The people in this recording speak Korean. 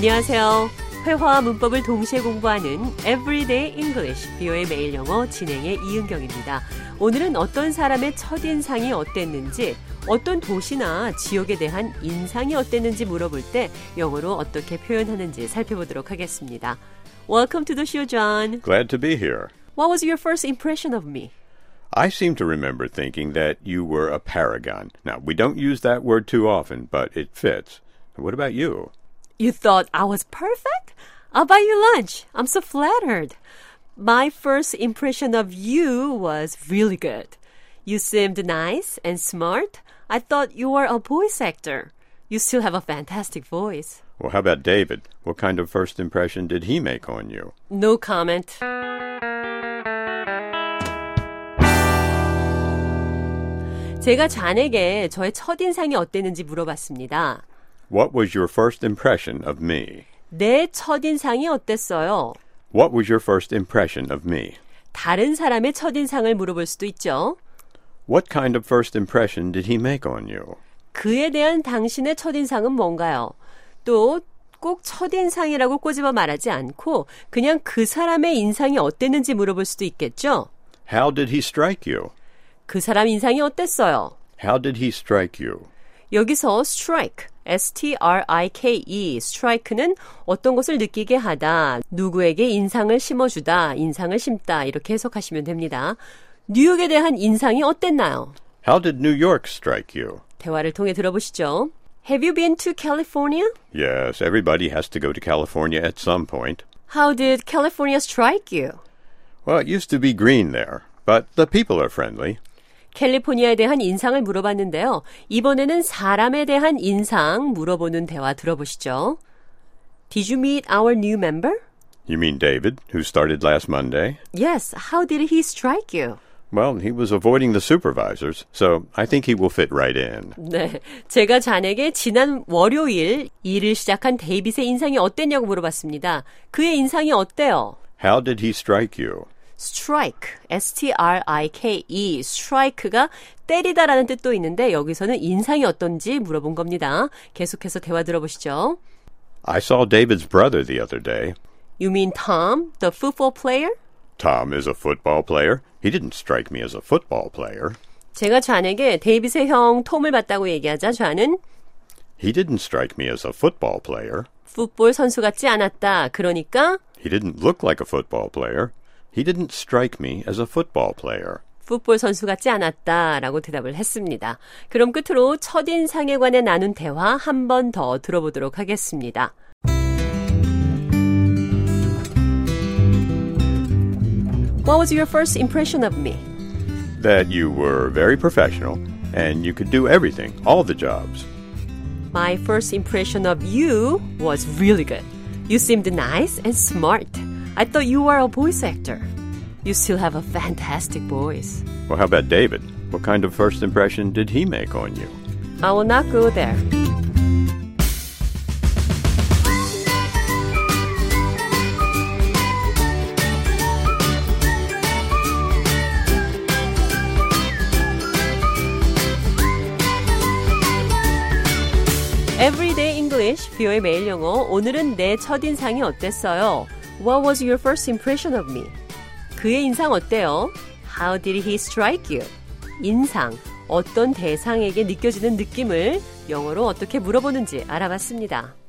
안녕하세요. 회화와 문법을 동시에 공부하는 Everyday English, 비오의 매일 영어 진행의 이은경입니다. 오늘은 어떤 사람의 첫인상이 어땠는지, 어떤 도시나 지역에 대한 인상이 어땠는지 물어볼 때 영어로 어떻게 표현하는지 살펴보도록 하겠습니다. Welcome to the show, John. Glad to be here. What was your first impression of me? I seem to remember thinking that you were a paragon. Now, we don't use that word too often, but it fits. What about you? You thought I was perfect? I'll buy you lunch. I'm so flattered. My first impression of you was really good. You seemed nice and smart. I thought you were a voice actor. You still have a fantastic voice. Well, how about David? What kind of first impression did he make on you? No comment. 제가 잔에게 저의 첫인상이 어땠는지 물어봤습니다. What was your first impression of me? 내 첫인상이 어땠어요? What was your first impression of me? 다른 사람의 첫인상을 물어볼 수도 있죠. What kind of first impression did he make on you? 그에 대한 당신의 첫인상은 뭔가요? 또 꼭 첫인상이라고 꼬집어 말하지 않고 그냥 그 사람의 인상이 어땠는지 물어볼 수도 있겠죠. How did he strike you? 그 사람 인상이 어땠어요? How did he strike you? 여기서 strike, S-T-R-I-K-E, strike는 어떤 것을 느끼게 하다, 누구에게 인상을 심어주다, 인상을 심다 이렇게 해석하시면 됩니다. 뉴욕에 대한 인상이 어땠나요? How did New York strike you? 대화를 통해 들어보시죠. Have you been to California? Yes, everybody has to go to California at some point. How did California strike you? Well, it used to be green there, but the people are friendly. 캘리포니아에 대한 인상을 물어봤는데요. 이번에는 사람에 대한 인상 물어보는 대화 들어보시죠. Did you meet our new member? You mean David, who started last Monday? Yes. How did he strike you? Well, he was avoiding the supervisors, so I think he will fit right in. 네. 제가 잔에게 지난 월요일 일을 시작한 데이빗의 인상이 어땠냐고 물어봤습니다. 그의 인상이 어때요? How did he strike you? Strike, S-T-R-I-K-E, strike가 때리다라는 뜻도 있는데 여기서는 인상이 어떤지 물어본 겁니다. 계속해서 대화 들어보시죠. I saw David's brother the other day. You mean Tom, the football player? Tom is a football player. He didn't strike me as a football player. 제가 좌에게 데이빗의 형 톰을 봤다고 얘기하자 좌는 He didn't strike me as a football player. 풋볼 선수 같지 않았다. 그러니까 He didn't look like a football player. He didn't strike me as a football player. 풋볼 선수 같지 않았다라고 대답을 했습니다. 그럼 끝으로 첫인상에 관해 나눈 대화 한 번 더 들어보도록 하겠습니다. What was your first impression of me? That you were very professional and you could do everything, all the jobs. My first impression of you was really good. You seemed nice and smart. I thought you were a voice actor. You still have a fantastic voice. Well, how about David? What kind of first impression did he make on you? I will not go there. Everyday English, 비오의 매일 영어. 오늘은 내 첫인상이 어땠어요? What was your first impression of me? 그의 인상 어때요? How did he strike you? 인상, 어떤 대상에게 느껴지는 느낌을 영어로 어떻게 물어보는지 알아봤습니다.